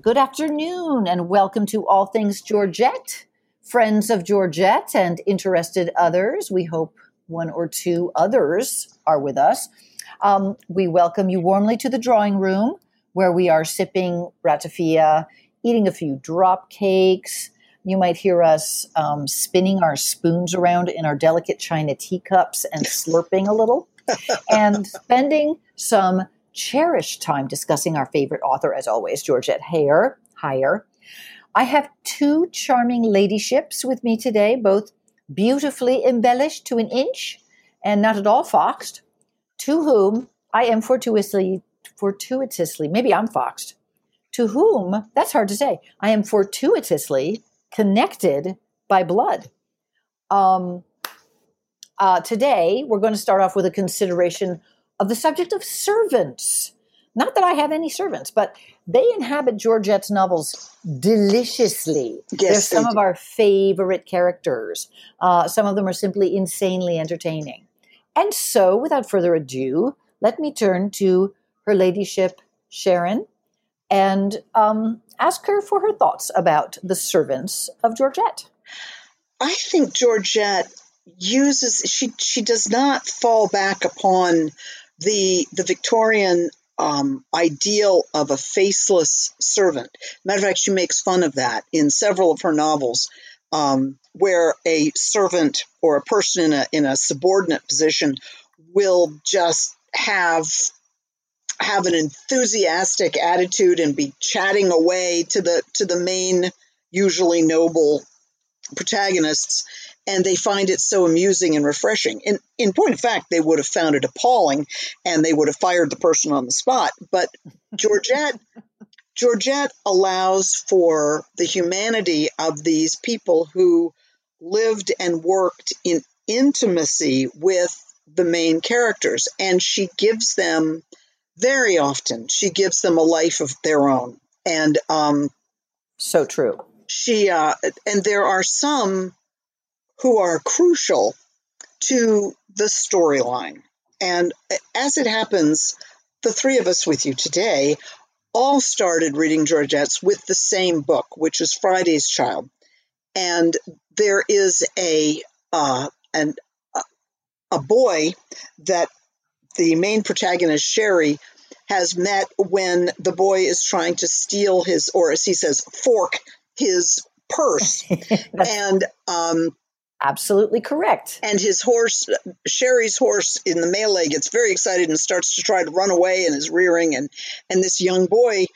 Good afternoon, and welcome to All Things Georgette, friends of Georgette and interested others. We hope one or two others are with us. Um, we welcome you warmly to the drawing room where we are sipping ratafia, eating a few drop cakes. You might hear us um, spinning our spoons around in our delicate china teacups and slurping a little, and spending some cherished time discussing our favorite author, as always, Georgette Heyer. Heyer. I have two charming ladyships with me today, both beautifully embellished to an inch and not at all foxed, to whom I am fortuitously, fortuitously, maybe I'm foxed, to whom, that's hard to say, I am fortuitously connected by blood. Um, uh, today, we're going to start off with a consideration of the subject of servants. Not that I have any servants, but they inhabit Georgette's novels deliciously. Yes, They're some they of our favorite characters. Uh, some of them are simply insanely entertaining. And so, without further ado, let me turn to her ladyship, Sharon, and um, ask her for her thoughts about the servants of Georgette. I think Georgette uses she she does not fall back upon the the Victorian um, ideal of a faceless servant. Matter of fact, she makes fun of that in several of her novels, um, where a servant or a person in a in a subordinate position will just have have an enthusiastic attitude and be chatting away to the to the main usually noble protagonists and they find it so amusing and refreshing. In in point of fact, they would have found it appalling and they would have fired the person on the spot. But Georgette Georgette allows for the humanity of these people who lived and worked in intimacy with the main characters and she gives them very often she gives them a life of their own and um, So true. she uh, and there are some who are crucial to the storyline. And as it happens the three of us with you today all started reading georgette's with the same book which is friday's child. And there is a uh, an, a, a boy that the main protagonist sherry has met when the boy is trying to steal his or as he says fork his purse. And um, absolutely correct. and his horse sherry's horse in the melee gets very excited and starts to try to run away and is rearing and and this young boy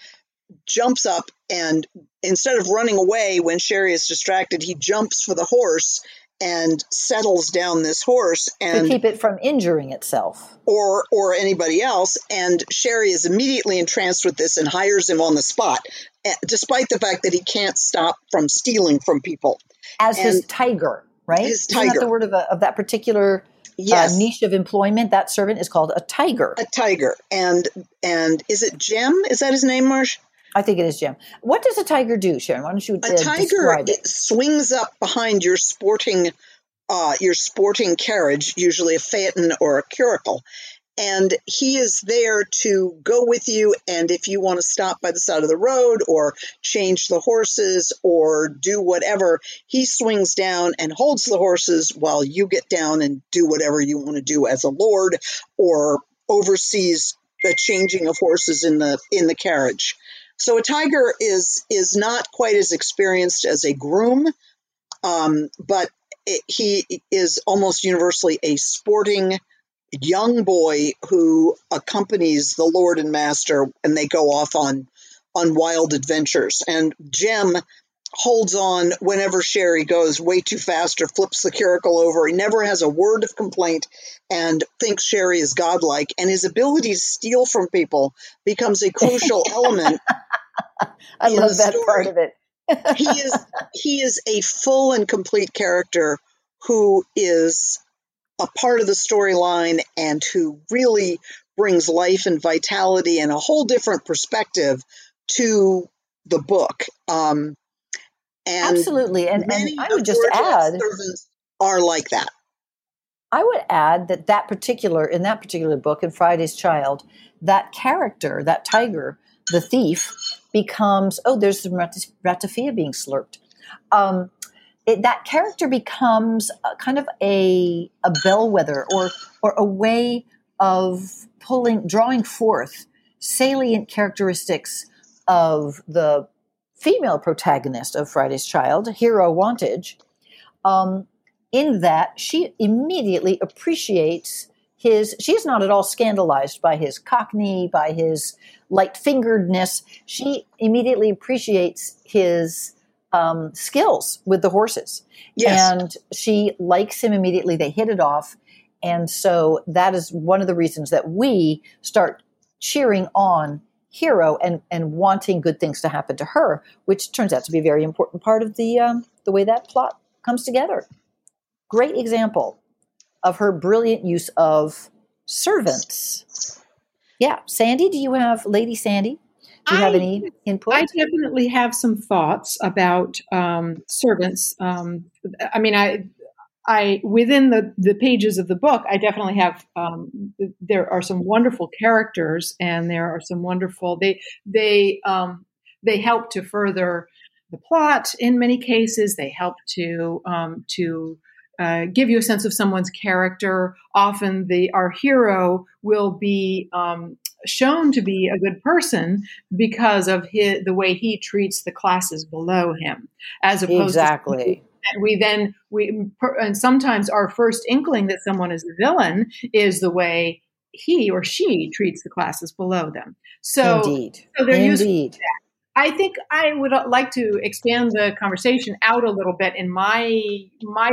jumps up and instead of running away when sherry is distracted he jumps for the horse and settles down this horse To and keep it from injuring itself. or or anybody else and sherry is immediately entranced with this and hires him on the spot eh, despite the fact that he can't stop from stealing from people as his tiger, right? His Isn't that the word of, a, of that particular yes uh, niche of employment? That servant is called a tiger. a tiger and and is it jim is that his name marsh I think it is Jim. What does a tiger do, Sharon? Why don't you a uh, tiger describe it? it swings up behind your sporting uh, your sporting carriage usually a phaeton or a curricle and he is there to go with you and if you want to stop by the side of the road or change the horses or do whatever he swings down and holds the horses while you get down and do whatever you want to do as a lord or oversees the changing of horses in the in the carriage. So a tiger is is not quite as experienced as a groom um, but it, he is almost universally a sporting young boy who accompanies the lord and master and they go off on on wild adventures and jim holds on whenever sherry goes way too fast or flips the curricle over he never has a word of complaint and thinks sherry is godlike and his ability to steal from people becomes a crucial element I love that story. part of it. he is he is a full and complete character who is a part of the storyline and who really brings life and vitality and a whole different perspective to the book. Um, and Absolutely. And, and I would just add, are like that. I would add that that particular, in that particular book, in Friday's Child, that character, that tiger, the thief, becomes oh, there's some ratafia being slurped. Um, it, that character becomes a, kind of a a bellwether or or a way of pulling, drawing forth salient characteristics of the female protagonist of Friday's Child, Hero Wantage, um, in that she immediately appreciates his, she is not at all scandalized by his cockney, by his light fingeredness. She immediately appreciates his um, skills with the horses. Yes. And she likes him immediately. They hit it off. And so that is one of the reasons that we start cheering on Hero and, and wanting good things to happen to her, which turns out to be a very important part of the um, the way that plot comes together. Great example of her brilliant use of servants. Yeah, Sandy, do you have Lady Sandy? Do you I, have any input? I definitely have some thoughts about um, servants. Um, I mean, I I within the the pages of the book, I definitely have. Um, there are some wonderful characters, and there are some wonderful. They they um, they help to further the plot in many cases. They help to um, to uh, give you a sense of someone's character. Often, the our hero will be um, shown to be a good person because of his, the way he treats the classes below him, as opposed exactly. to we then we and sometimes our first inkling that someone is a villain is the way he or she treats the classes below them. So, Indeed. so they're Indeed. I think I would like to expand the conversation out a little bit in my my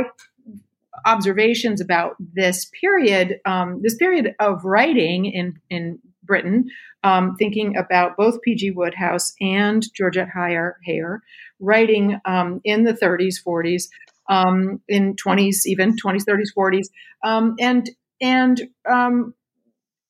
observations about this period, um, this period of writing in in Britain, um, thinking about both P.G. Wodehouse and Georgette Heyer, Heyer writing um, in the 30s, 40s, um, in 20s, even 20s, 30s, 40s, um, and and um,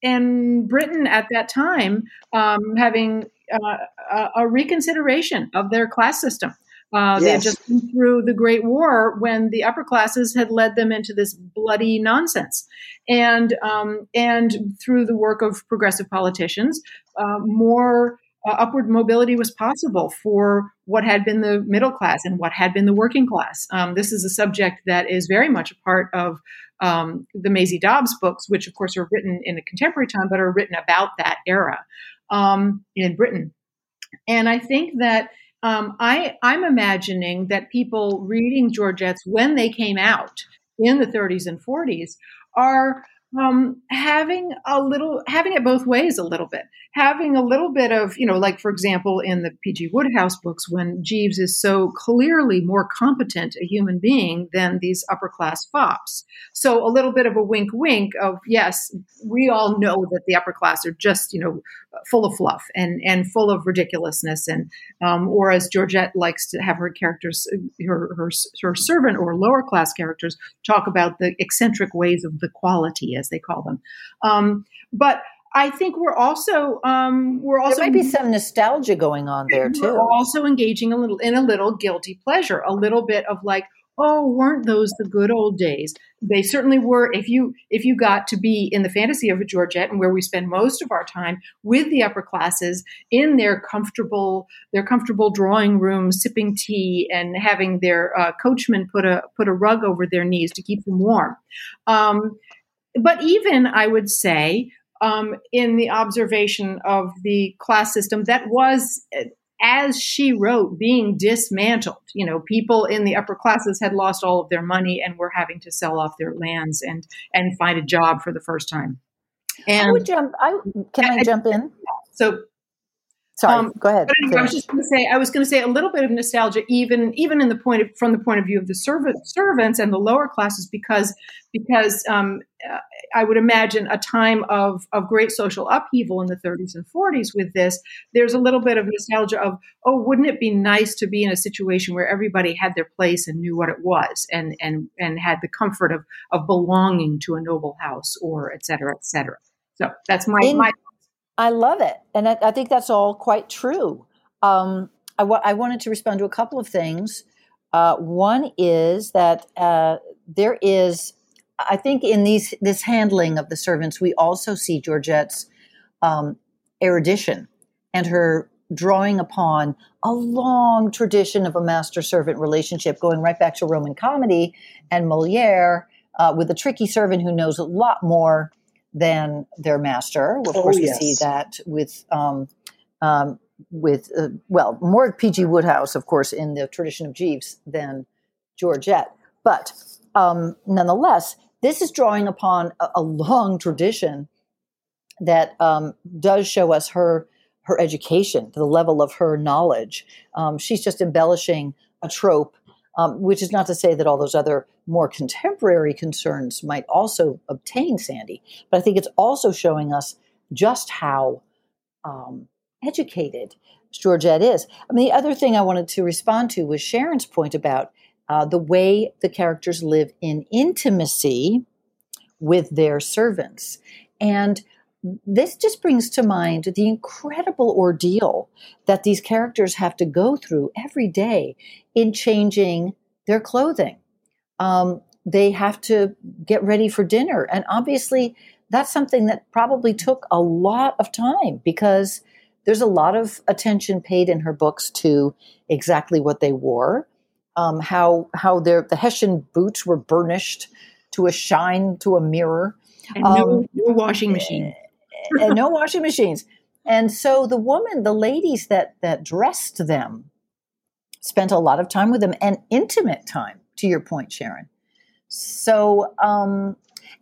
and Britain at that time um, having uh, a reconsideration of their class system. Uh, yes. They had just been through the Great War when the upper classes had led them into this bloody nonsense, and um, and through the work of progressive politicians, uh, more uh, upward mobility was possible for what had been the middle class and what had been the working class. Um, this is a subject that is very much a part of um, the Maisie Dobbs books, which of course are written in a contemporary time, but are written about that era um, in Britain. And I think that um, I, I'm imagining that people reading Georgette's when they came out in the 30s and 40s are um, having a little, having it both ways a little bit, having a little bit of, you know, like for example, in the P.G. Wodehouse books, when Jeeves is so clearly more competent a human being than these upper class fops. So a little bit of a wink, wink of yes, we all know that the upper class are just, you know, full of fluff and and full of ridiculousness, and um, or as Georgette likes to have her characters, her, her her servant or lower class characters talk about the eccentric ways of the quality, as they call them. Um, but I think we're also um, we're also there might be some nostalgia going on there too. We're also engaging a little in a little guilty pleasure, a little bit of like, oh, weren't those the good old days? They certainly were. If you if you got to be in the fantasy of a Georgette, and where we spend most of our time with the upper classes in their comfortable their comfortable drawing room, sipping tea, and having their uh, coachman put a put a rug over their knees to keep them warm. Um, but even I would say um, in the observation of the class system that was, as she wrote, being dismantled. You know, people in the upper classes had lost all of their money and were having to sell off their lands and and find a job for the first time. And I would jump. I can I, I jump in? So Sorry, um, go ahead. Anyway, I was just going to say, I was going to say a little bit of nostalgia, even even in the point of, from the point of view of the servant, servants and the lower classes, because because um, uh, I would imagine a time of of great social upheaval in the 30s and 40s with this. There's a little bit of nostalgia of, oh, wouldn't it be nice to be in a situation where everybody had their place and knew what it was, and and and had the comfort of of belonging to a noble house, or et cetera, et cetera. So that's my in, my I love it. And I, I think that's all quite true. Um, I, w- I wanted to respond to a couple of things. Uh, one is that uh, there is, I think, in these this handling of the servants, we also see Georgette's um, erudition and her drawing upon a long tradition of a master servant relationship going right back to Roman comedy and Moliere uh, with a tricky servant who knows a lot more than their master. Of Oh, course, yes. we see that with. Um, um, with uh, well, more P.G. Wodehouse, of course, in the tradition of Jeeves than Georgette, but um, nonetheless, this is drawing upon a, a long tradition that um, does show us her her education, the level of her knowledge. Um, she's just embellishing a trope, um, which is not to say that all those other more contemporary concerns might also obtain Sandy, but I think it's also showing us just how um, educated Georgette is. I mean, the other thing I wanted to respond to was Sharon's point about uh, the way the characters live in intimacy with their servants. And this just brings to mind the incredible ordeal that these characters have to go through every day in changing their clothing. Um, they have to get ready for dinner. And obviously, that's something that probably took a lot of time because there's a lot of attention paid in her books to exactly what they wore, um, how how their the Hessian boots were burnished to a shine to a mirror, And no, Um, no washing machine. and no washing machines. And so the woman, the ladies that that dressed them, spent a lot of time with them and intimate time. To your point, Sharon. So, um,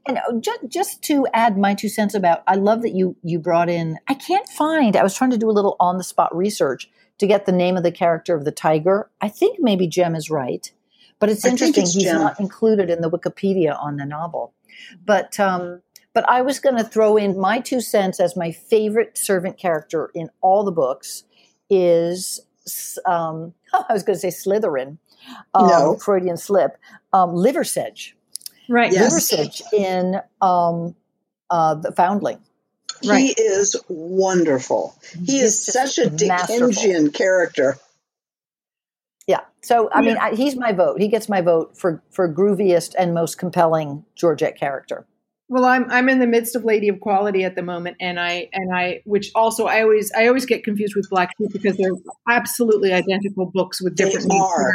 and just just to add my two cents about, I love that you you brought in. I can't find. I was trying to do a little on the spot research to get the name of the character of the tiger. I think maybe Jem is right, but it's I interesting. it's He's Jem. not included in the Wikipedia on the novel. But um, but I was going to throw in my two cents as my favorite servant character in all the books is um, I was going to say Slytherin, um, No. Freudian slip, um, Liversedge. Right. Yes. Liversedge in um, uh, the Foundling. Right. He is wonderful. He He's is such a masterful. Dickensian character. Yeah. So I mean, I, he's my vote. He gets my vote for for grooviest and most compelling Georgette character. Well, I'm I'm in the midst of Lady of Quality at the moment, and I and I which also I always I always get confused with Black Sheep because they're absolutely identical books with different names. are.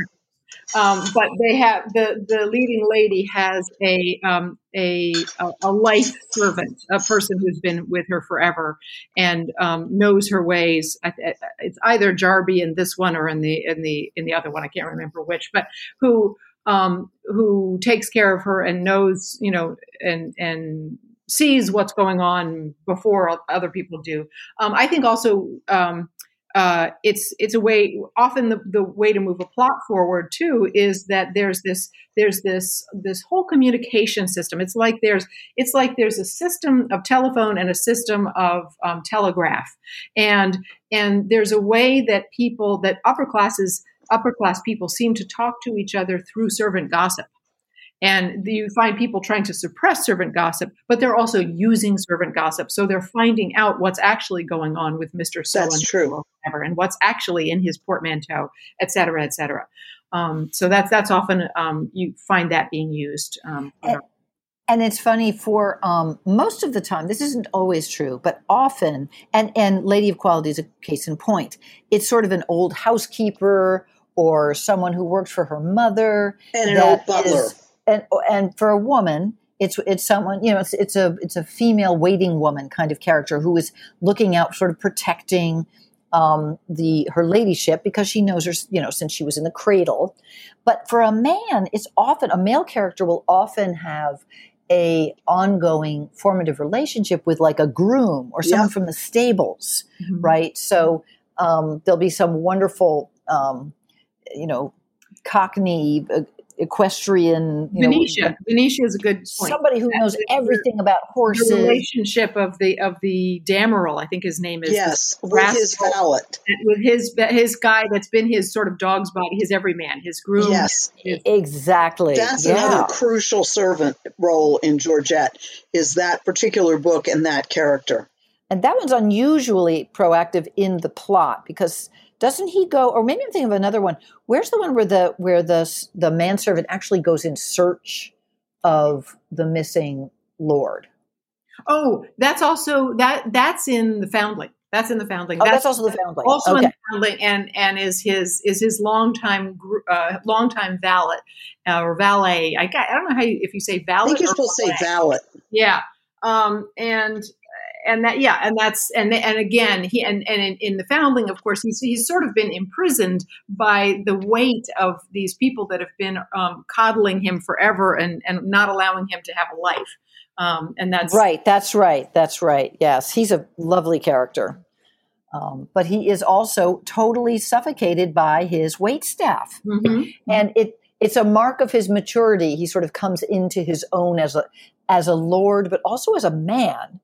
Um, but they have the the leading lady has a um, a a life servant, a person who's been with her forever and um, knows her ways. It's either Jurby in this one or in the in the in the other one. I can't remember which, but who um, who takes care of her and knows you know and and sees what's going on before other people do. Um, I think also. Uh, it's it's a way often the, the way to move a plot forward too is that there's this there's this this whole communication system. It's like there's it's like there's a system of telephone and a system of um, telegraph. And and there's a way that people that upper classes upper class people seem to talk to each other through servant gossip and you find people trying to suppress servant gossip, but they're also using servant gossip. So they're finding out what's actually going on with Mr. So That's and true. so whatever, and what's actually in his portmanteau, et cetera, et cetera. Um, so that's that's often um, you find that being used. Um, And, and it's funny for um, most of the time. This isn't always true, but often, and and Lady of Quality is a case in point. It's sort of an old housekeeper or someone who worked for her mother, And an old butler. is- and and for a woman, it's it's someone you know it's it's a it's a female waiting woman kind of character who is looking out, sort of protecting um, the her ladyship because she knows her you know since she was in the cradle. But for a man, it's often a male character will often have a ongoing formative relationship with like a groom or someone Yeah. from the stables Mhm. right? So um, there'll be some wonderful, um, you know, Cockney uh, equestrian, you Venetia, know, Venetia is a good point. somebody who knows The- everything about the horses. relationship of the of the Damerel, I think his name is Yes, with his valet. with his his guy that's been his sort of dog's body, his everyman, his groom. Yes, his- Exactly. that's yeah. another crucial servant role in Georgette. Is that particular book and that character? and that one's unusually proactive in the plot because doesn't he go or maybe i'm thinking of another one where's the one where the where the the manservant actually goes in search of the missing lord Oh, that's also that that's in the Foundling. That's in the Foundling. Oh, that's, that's also the Foundling. Also okay. in the Foundling, and and is his is his longtime uh, longtime valet uh, or valet. I, got, I don't know how you, if you say valet. I think you're supposed to say valet. Yeah, um, and and that yeah and that's and and again he and and in, in, the foundling of course he's he's sort of been imprisoned by the weight of these people that have been um, coddling him forever and and not allowing him to have a life. Um, and that's right that's right that's right yes he's a lovely character. Um, but he is also totally suffocated by his wait staff. Mm-hmm. and it it's a mark of his maturity. He sort of comes into his own as a as a lord but also as a man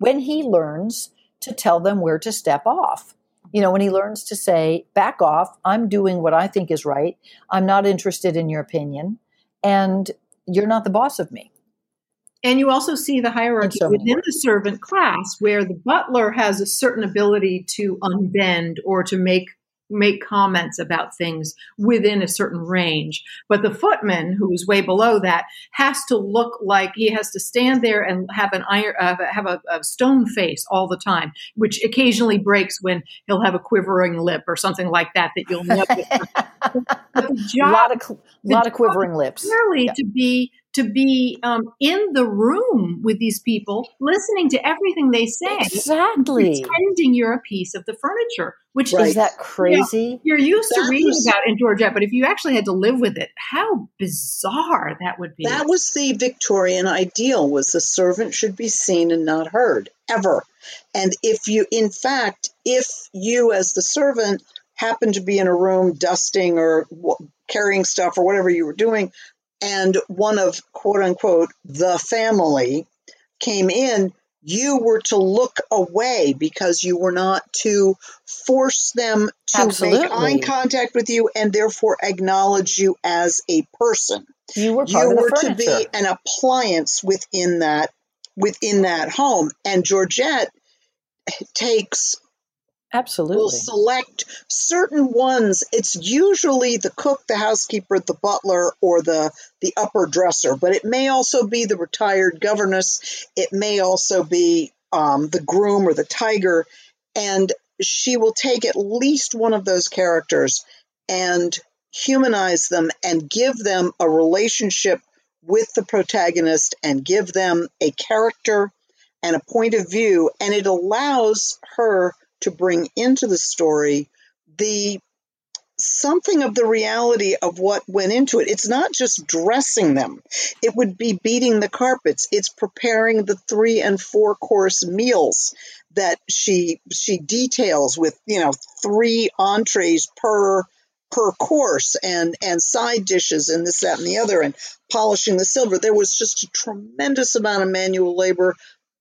when he learns to tell them where to step off. You know, when he learns to say, back off, I'm doing what I think is right, I'm not interested in your opinion, and you're not the boss of me. And you also see the hierarchy so within the servant class where the butler has a certain ability to unbend or to make make comments about things within a certain range. But the footman, who's way below that, has to look like he has to stand there and have an iron, uh, have a, a, stone face all the time, which occasionally breaks when he'll have a quivering lip or something like that. That you'll notice. a lot of lot of quivering lips. Clearly, yeah. to be to be um, in the room with these people, listening to everything they say. Exactly. Pretending you're a piece of the furniture, which right. is that crazy? You are used that to reading was, about in Georgette, but if you actually had to live with it, how bizarre that would be. That was the Victorian ideal: was the servant should be seen and not heard ever. And if you, in fact, if you as the servant happened to be in a room dusting or carrying stuff or whatever you were doing, and one of quote unquote the family came in, you were to look away because you were not to force them to Absolutely. make eye contact with you and therefore acknowledge you as a person. You were you were to be an appliance within that within that home. And Georgette takes Absolutely. will select certain ones. It's usually the cook, the housekeeper, the butler, or the the upper dresser, but it may also be the retired governess. It may also be um, the groom or the tiger, and she will take at least one of those characters and humanize them and give them a relationship with the protagonist and give them a character and a point of view, and it allows her to bring into the story the something of the reality of what went into it. It's not just dressing them. It would be beating the carpets. It's preparing the three and four course meals that she she details with, you know, three entrees per per course and and side dishes and this that and the other and polishing the silver. There was just a tremendous amount of manual labor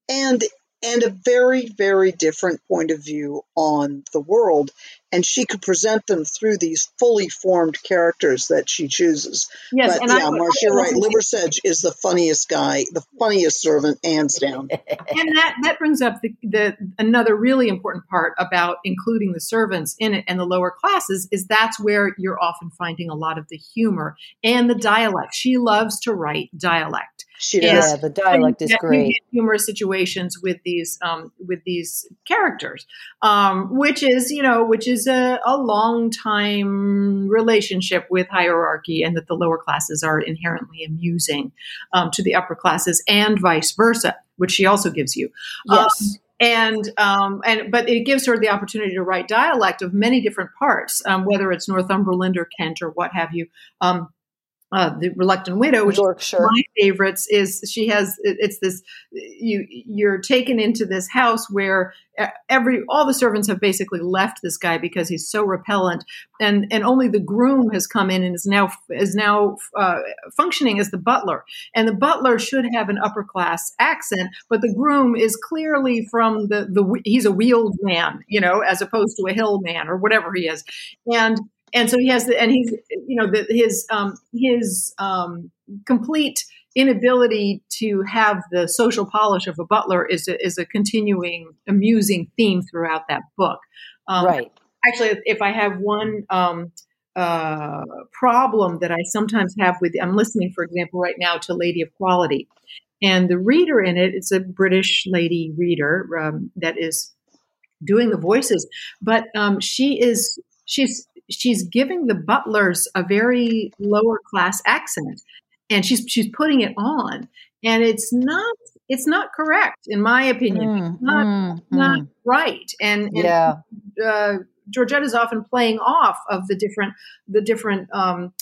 and and a very, very different point of view on the world. And she could present them through these fully formed characters that she chooses. Yes, but and yeah, Marcia, you're right. Liversedge is the funniest guy, the funniest servant, hands down. and that that brings up the, the another really important part about including the servants in it and the lower classes is that's where you're often finding a lot of the humor and the dialect. She loves to write dialect. She does. Yeah, the dialect is great. Humorous situations with these um, with these characters, um, which is you know which is a, a long time relationship with hierarchy, and that the lower classes are inherently amusing um, to the upper classes, and vice versa, which she also gives you. Yes. Um, and um, and but it gives her the opportunity to write dialect of many different parts, um, whether it's Northumberland or Kent or what have you. Um, uh, the reluctant widow which Yorkshire. my favorites is she has it's this you you're taken into this house where every all the servants have basically left this guy because he's so repellent and and only the groom has come in and is now is now uh, functioning as the butler and the butler should have an upper class accent but the groom is clearly from the the he's a wheeled man you know as opposed to a hill man or whatever he is and and so he has the and he's you know the, his um, his um, complete inability to have the social polish of a butler is a, is a continuing amusing theme throughout that book. Um, right. Actually, if I have one um, uh, problem that I sometimes have with, I'm listening, for example, right now to Lady of Quality, and the reader in it, it's a British lady reader um, that is doing the voices, but um, she is she's she's giving the butlers a very lower class accent, and she's she's putting it on, and it's not it's not correct in my opinion. Mm, it's not mm, not mm. right, and, and Yeah. uh, Georgette is often playing off of the different the different um,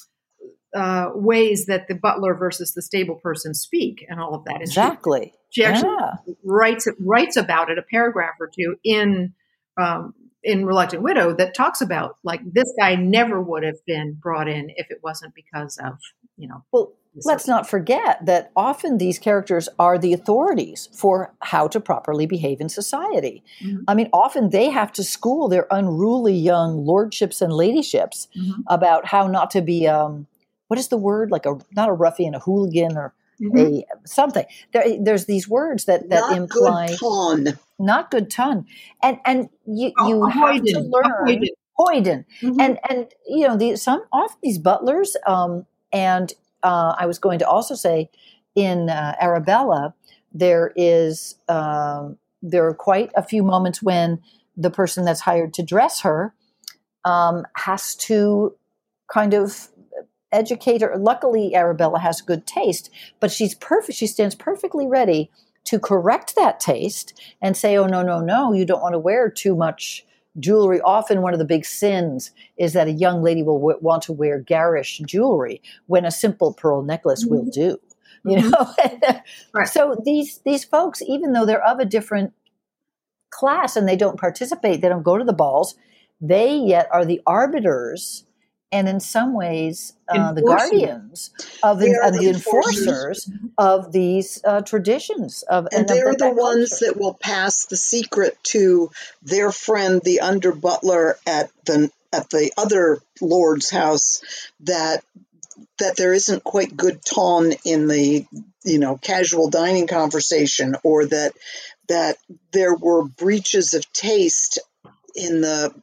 uh, ways that the butler versus the stable person speak and all of that. And she- Exactly. she, actually Yeah. writes writes about it a paragraph or two in um, in Reluctant Widow that talks about like this guy never would have been brought in if it wasn't because of you know. Well, let's not forget that often these characters are the authorities for how to properly behave in society. Mhm. I mean, often they have to school their unruly young lordships and ladyships Mhm. about how not to be um, what is the word like a not a ruffian, a hooligan, or Mhm. a something. There, there's these words that that Not imply good ton. Not good ton, and and you Oh, you have to learn hoyden. Mhm. and and you know these some often these butlers um and uh i was going to also say in uh, arabella there is um there are quite a few moments when the person that's hired to dress her um has to kind of educate her luckily arabella has good taste but she's perfect she stands perfectly ready to correct that taste and say oh no no no you don't want to wear too much jewelry often one of the big sins is that a young lady will w- want to wear garish jewelry when a simple pearl necklace will do you Mhm. know Right. so these these folks even though they're of a different class and they don't participate they don't go to the balls they yet are the arbiters and in some ways uh, the guardians of the, of the enforcers. enforcers of these uh, traditions of And of they're the ones culture. that will pass the secret to their friend, the under butler at the at the other lord's house, that that there isn't quite good tone in the you know casual dining conversation, or that that there were breaches of taste in the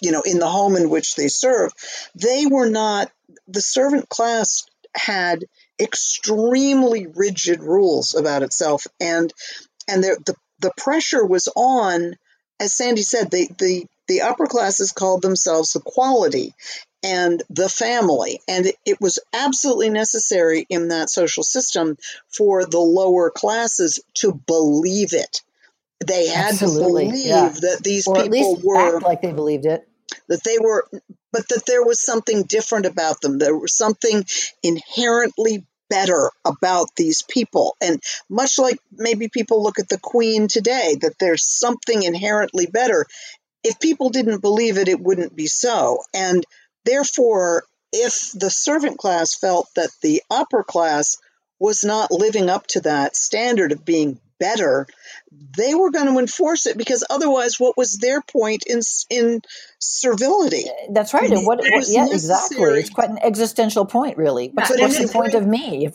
you know in the home in which they serve. They were not the servant class had extremely rigid rules about itself and and there, the the pressure was on as sandy said the the the upper classes called themselves the quality and the family and it was absolutely necessary in that social system for the lower classes to believe it they had Absolutely, to believe yeah. that these or people were act like they believed it. that they were but that there was something different about them. There was something inherently better about these people. And much like maybe people look at the queen today that there's something inherently better. If people didn't believe it it wouldn't be so. And therefore if the servant class felt that the upper class was not living up to that standard of being better they were going to enforce it because otherwise what was their point in in servility That's right. And what, what was yeah, exactly. It's quite an existential point, really. What's, Yeah, what's and the it- point of me?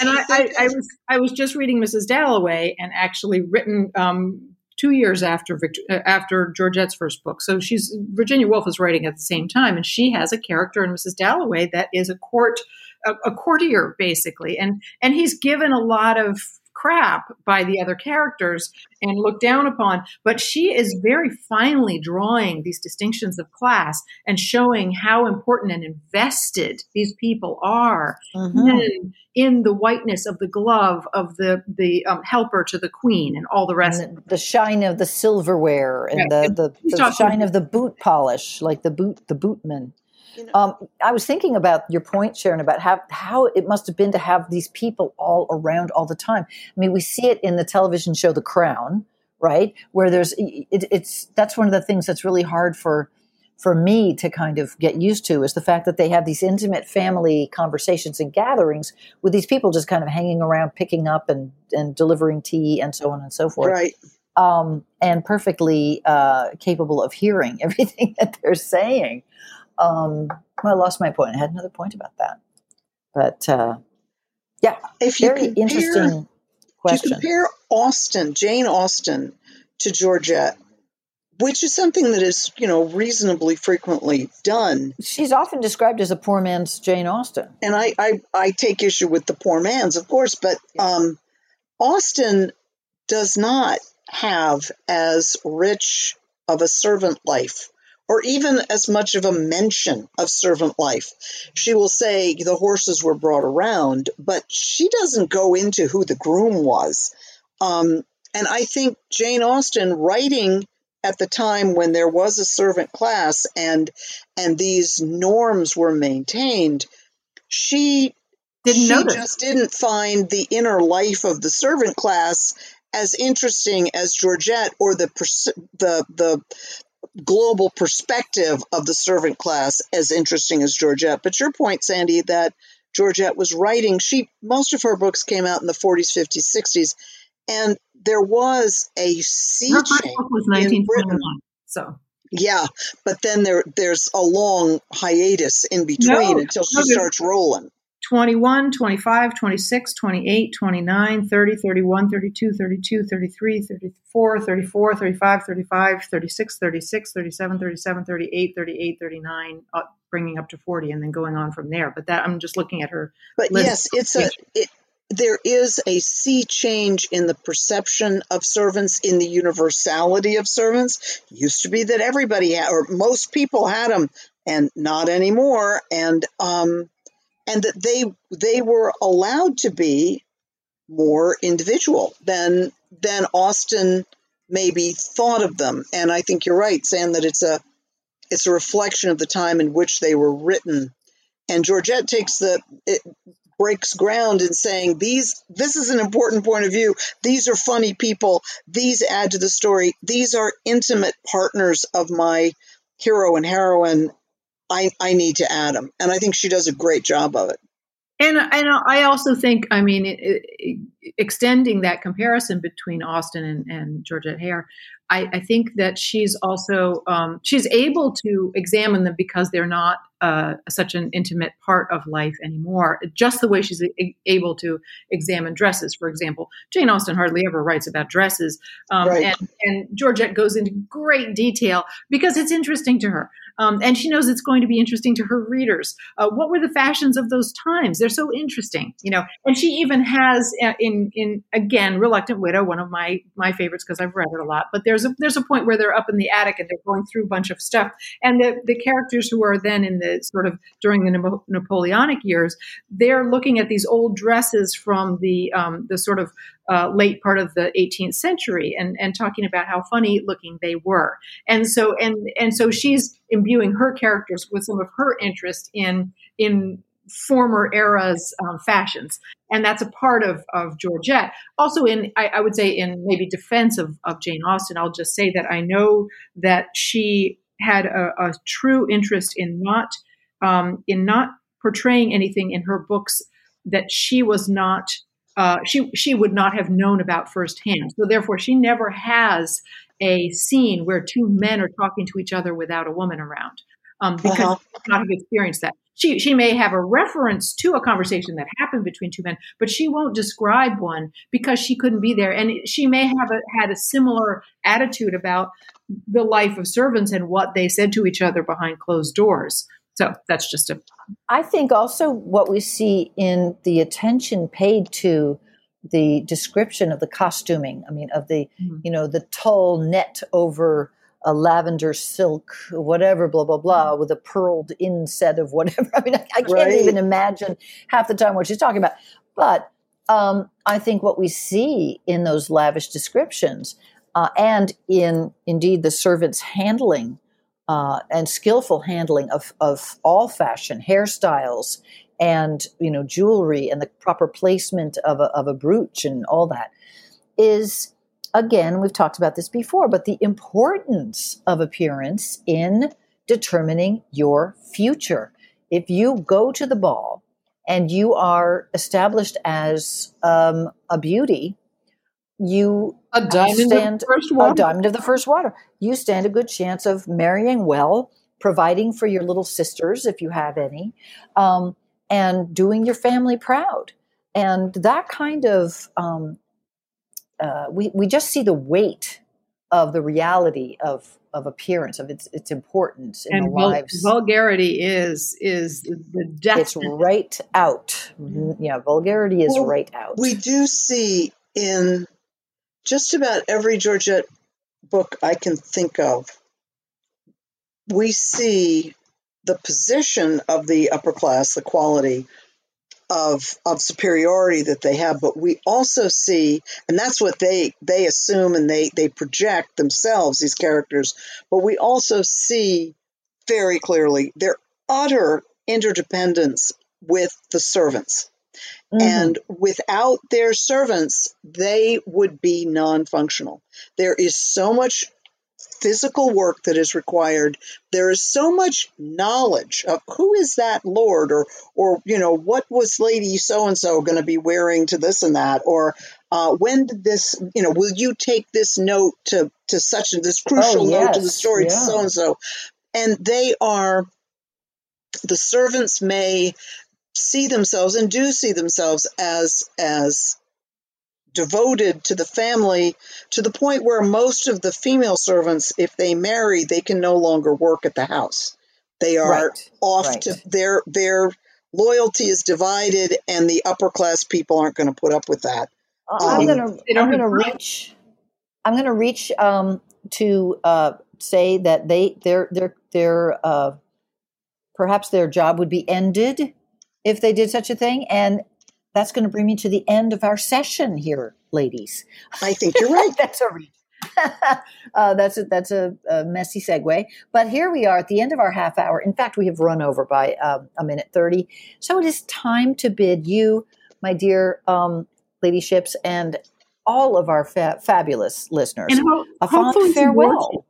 And I, I, I was I was just reading Mrs. Dalloway and actually written um, two years after Victor, uh, after Georgette's first book. So she's Virginia Woolf is writing at the same time, and she has a character in Mrs. Dalloway that is a court a, a courtier basically, and and he's given a lot of crap by the other characters and looked down upon but she is very finely drawing these distinctions of class and showing how important and invested these people are Mhm. in, in the whiteness of the glove of the the um, helper to the queen and all the rest. The, the shine of the silverware and Right. the, the, the shine of the boot polish, like the boot the bootman. You know- Um, I was thinking about your point, Sharon, about how how it must have been to have these people all around all the time. I mean, we see it in the television show The Crown, right? Where there's it, it's that's one of the things that's really hard for for me to kind of get used to is the fact that they have these intimate family conversations and gatherings with these people just kind of hanging around, picking up and and delivering tea and so on and so forth right um, and perfectly uh, capable of hearing everything that they're saying. Um, well, I lost my point. I had another point about that, but uh, yeah, if you very compare, interesting if you question. compare Austen, Jane Austen, to Georgette, which is something that is, you know, reasonably frequently done. She's often described as a poor man's Jane Austen. And I, I, I take issue with the poor man's, of course, but um, Austen does not have as rich of a servant life or even as much of a mention of servant life. She will say the horses were brought around, but she doesn't go into who the groom was. Um, and I think Jane Austen writing at the time when there was a servant class and and these norms were maintained, she didn't she notice. just didn't find the inner life of the servant class as interesting as Georgette or the the the global perspective of the servant class as interesting as Georgette. But your point, Sandy, that Georgette was writing, she most of her books came out in the 40s, 50s, 60s, and there was a sea her change was in Britain. So yeah, but then there there's a long hiatus in between no, until she no, starts rolling. 21, 25, 26, 28, 29, 30, 31, 32, 32, 33, 34, 34, 35, 35, 36, 36, 37, 37, 38, 38, 39, uh, bringing up to 40 and then going on from there. But that I'm just looking at her. But yes, it's a it, there is a sea change in the perception of servants, in the universality of servants. It used to be that everybody had, or most people had them, and not anymore. And um, and that they they were allowed to be more individual than than Austen maybe thought of them. And I think you're right, saying that it's a it's a reflection of the time in which they were written. And Georgette takes the it breaks ground in saying these this is an important point of view. These are funny people. These add to the story. These are intimate partners of my hero and heroine I, I need to add them. And I think she does a great job of it. And, and I also think, I mean, it, it, extending that comparison between Austen and, and Georgette Heyer, I, I, think that she's also um, she's able to examine them because they're not uh, such an intimate part of life anymore. Just the way she's a- able to examine dresses, for example. Jane Austen hardly ever writes about dresses, um, right. and, and Georgette goes into great detail because it's interesting to her. Um, and she knows it's going to be interesting to her readers. Uh, what were the fashions of those times? They're so interesting, you know. And she even has uh, in in again, Reluctant Widow, one of my my favorites because I've read it a lot. But there's a there's a point where they're up in the attic and they're going through a bunch of stuff, and the the characters who are then in the sort of during the Napoleonic years, they're looking at these old dresses from the um, the sort of uh, late part of the 18th century and, and talking about how funny looking they were. And so and and so she's imbuing her characters with some of her interest in in former eras um, fashions and that's a part of, of georgette also in I, I, would say in maybe defense of, of jane austen i'll just say that i know that she had a, a true interest in not um, in not portraying anything in her books that she was not uh, she she would not have known about firsthand. So therefore, she never has a scene where two men are talking to each other without a woman around um, because uh-huh. she not have experienced that. She she may have a reference to a conversation that happened between two men, but she won't describe one because she couldn't be there, and she may have a, had a similar attitude about the life of servants and what they said to each other behind closed doors. So that's just a. I think also what we see in the attention paid to the description of the costuming. I mean, of the mm-hmm. you know the tulle net over a lavender silk, whatever, blah blah blah, mm-hmm. with a pearled inset of whatever. I mean, I, I can't right. even imagine half the time what she's talking about. But um, I think what we see in those lavish descriptions uh, and in indeed the servants' handling uh, and skillful handling of, of all fashion, hairstyles, and you know jewelry, and the proper placement of a, of a brooch and all that is again we've talked about this before, but the importance of appearance in determining your future. If you go to the ball and you are established as um, a beauty, you a diamond stand, of the first water. A diamond of the first water. You stand a good chance of marrying well, providing for your little sisters if you have any, um, and doing your family proud. And that kind of um, uh, we we just see the weight of the reality of of appearance of its its importance in and the lives. Vulgarity is is the death. It's right out. Mm-hmm. Yeah, vulgarity is well, right out. We do see in just about every Georgette book I can think of, we see the position of the upper class, the quality of of superiority that they have, but we also see, and that's what they they assume and they they project themselves these characters, but we also see very clearly their utter interdependence with the servants. Mm-hmm. And without their servants, they would be non functional. There is so much physical work that is required. There is so much knowledge of who is that Lord, or or you know what was Lady so and so going to be wearing to this and that, or uh, when did this you know will you take this note to to such and this crucial oh, yes. note to the story yeah. to so and so, and they are the servants may see themselves and do see themselves as as devoted to the family to the point where most of the female servants, if they marry, they can no longer work at the house. They are right. off right. to their their loyalty is divided, and the upper class people aren't going to put up with that. I'm um, going to I'm going to reach I'm going to reach um, to uh, say that they their their their uh, perhaps their job would be ended if they did such a thing, and that's going to bring me to the end of our session here, ladies. I think you're right. that's a reach. uh, that's a, that's a, a, messy segue. But here we are at the end of our half hour. In fact, we have run over by uh, a minute 30. So it is time to bid you, my dear um, ladyships, and all of our fa- fabulous listeners ho- a fond farewell.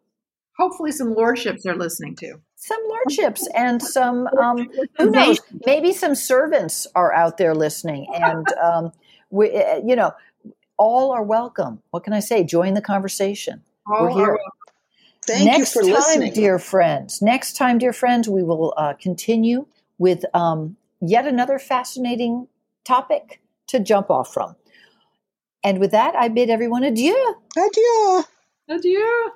Hopefully, some lordships are listening too some lordships and some um, who knows? maybe some servants are out there listening and um, we, eh, eh, you know all are welcome. What can i say? Join the conversation. All we're here. Thank next you for time listening. dear friends next time dear friends we will uh, continue with um, yet another fascinating topic to jump off from. And with that i bid everyone adieu. Adieu. Adieu